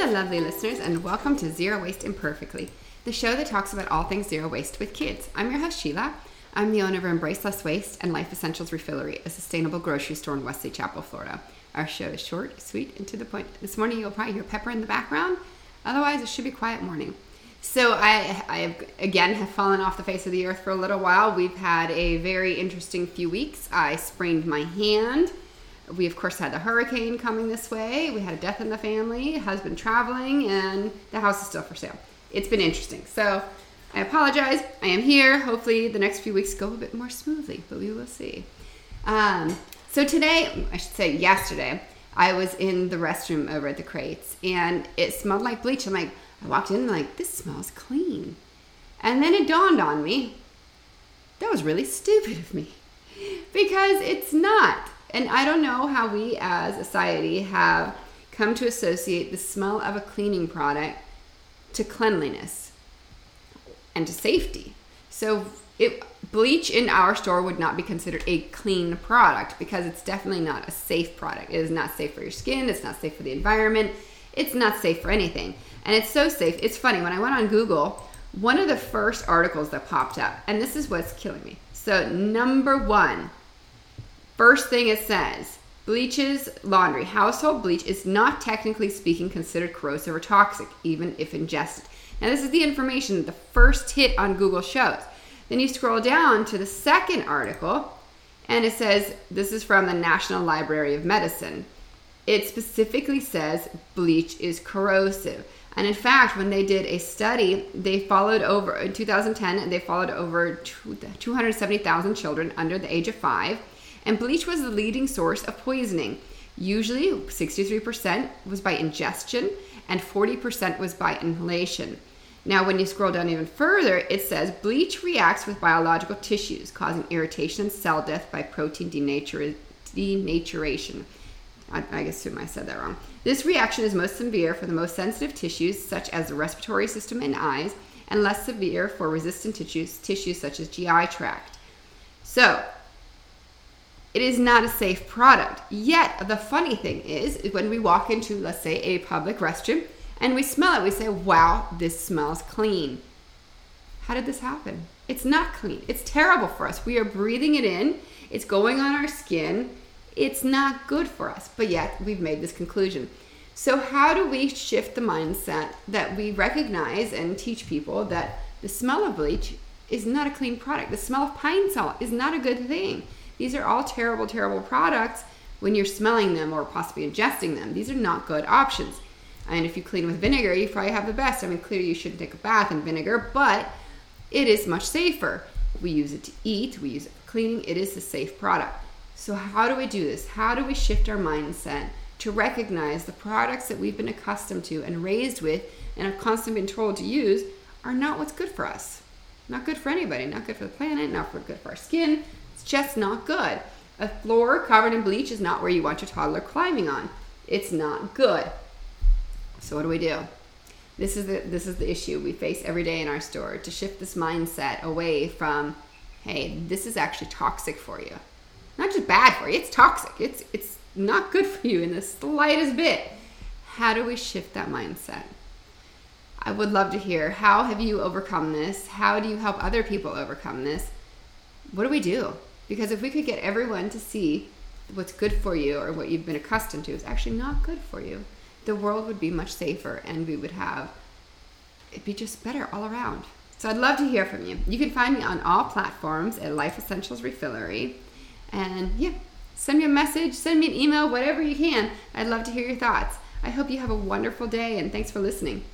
Hello, lovely listeners, and welcome to Zero Waste Imperfectly, the show that talks about all things zero waste with kids. I'm your host, Sheila. I'm the owner of Embrace Less Waste and Life Essentials Refillery, a sustainable grocery store in Wesley Chapel, Florida. Our show is short, sweet, and to the point. This morning, you'll probably hear Pepper in the background. Otherwise, it should be quiet morning. So I, I have, again have fallen off the face of the earth for a little while. We've had a very interesting few weeks. I sprained my hand. We of course had the hurricane coming this way. We had a death in the family, husband traveling, and the house is still for sale. It's been interesting. So I apologize. I am here. Hopefully the next few weeks go a bit more smoothly, but we will see. Um, so today, I should say yesterday, I was in the restroom over at the crates, and it smelled like bleach. I'm like I walked in like, this smells clean. And then it dawned on me, that was really stupid of me. Because it's not. And I don't know how we as a society have come to associate the smell of a cleaning product to cleanliness and to safety. So it bleach in our store would not be considered a clean product because it's definitely not a safe product. It is not safe for your skin, it's not safe for the environment, it's not safe for anything. And it's so safe. It's funny, when I went on Google, one of the first articles that popped up, and this is what's killing me. So, number one, first thing it says bleaches laundry. Household bleach is not technically speaking considered corrosive or toxic, even if ingested. Now, this is the information that the first hit on Google shows. Then you scroll down to the second article, and it says this is from the National Library of Medicine. It specifically says bleach is corrosive. And in fact, when they did a study, they followed over in 2010, they followed over 270,000 children under the age of five, and bleach was the leading source of poisoning. Usually, 63% was by ingestion, and 40% was by inhalation. Now, when you scroll down even further, it says bleach reacts with biological tissues, causing irritation and cell death by protein denatura- denaturation. I, I assume I said that wrong. This reaction is most severe for the most sensitive tissues, such as the respiratory system and eyes, and less severe for resistant tissues, tissues such as GI tract. So, it is not a safe product. Yet, the funny thing is, when we walk into, let's say, a public restroom and we smell it, we say, wow, this smells clean. How did this happen? It's not clean. It's terrible for us. We are breathing it in, it's going on our skin, it's not good for us, but yet we've made this conclusion. So, how do we shift the mindset that we recognize and teach people that the smell of bleach is not a clean product? The smell of Pine-Sol is not a good thing. These are all terrible, terrible products when you're smelling them or possibly ingesting them. These are not good options. And if you clean with vinegar, you probably have the best. I mean, clearly you shouldn't take a bath in vinegar, but it is much safer. We use it to eat, we use it for cleaning. It is a safe product. So, how do we do this? How do we shift our mindset to recognize the products that we've been accustomed to and raised with and have constantly been told to use are not what's good for us? Not good for anybody, not good for the planet, not for good for our skin. It's just not good. A floor covered in bleach is not where you want your toddler climbing on. It's not good. So what do we do? This is the this is the issue we face every day in our store to shift this mindset away from hey, this is actually toxic for you not just bad for you, it's toxic. It's it's not good for you in the slightest bit. How do we shift that mindset? I would love to hear how have you overcome this? How do you help other people overcome this? What do we do? Because if we could get everyone to see what's good for you or what you've been accustomed to is actually not good for you, the world would be much safer and we would have it'd be just better all around. So I'd love to hear from you. You can find me on all platforms at Life Essentials Refillery. And yeah, send me a message, send me an email, whatever you can. I'd love to hear your thoughts. I hope you have a wonderful day and thanks for listening.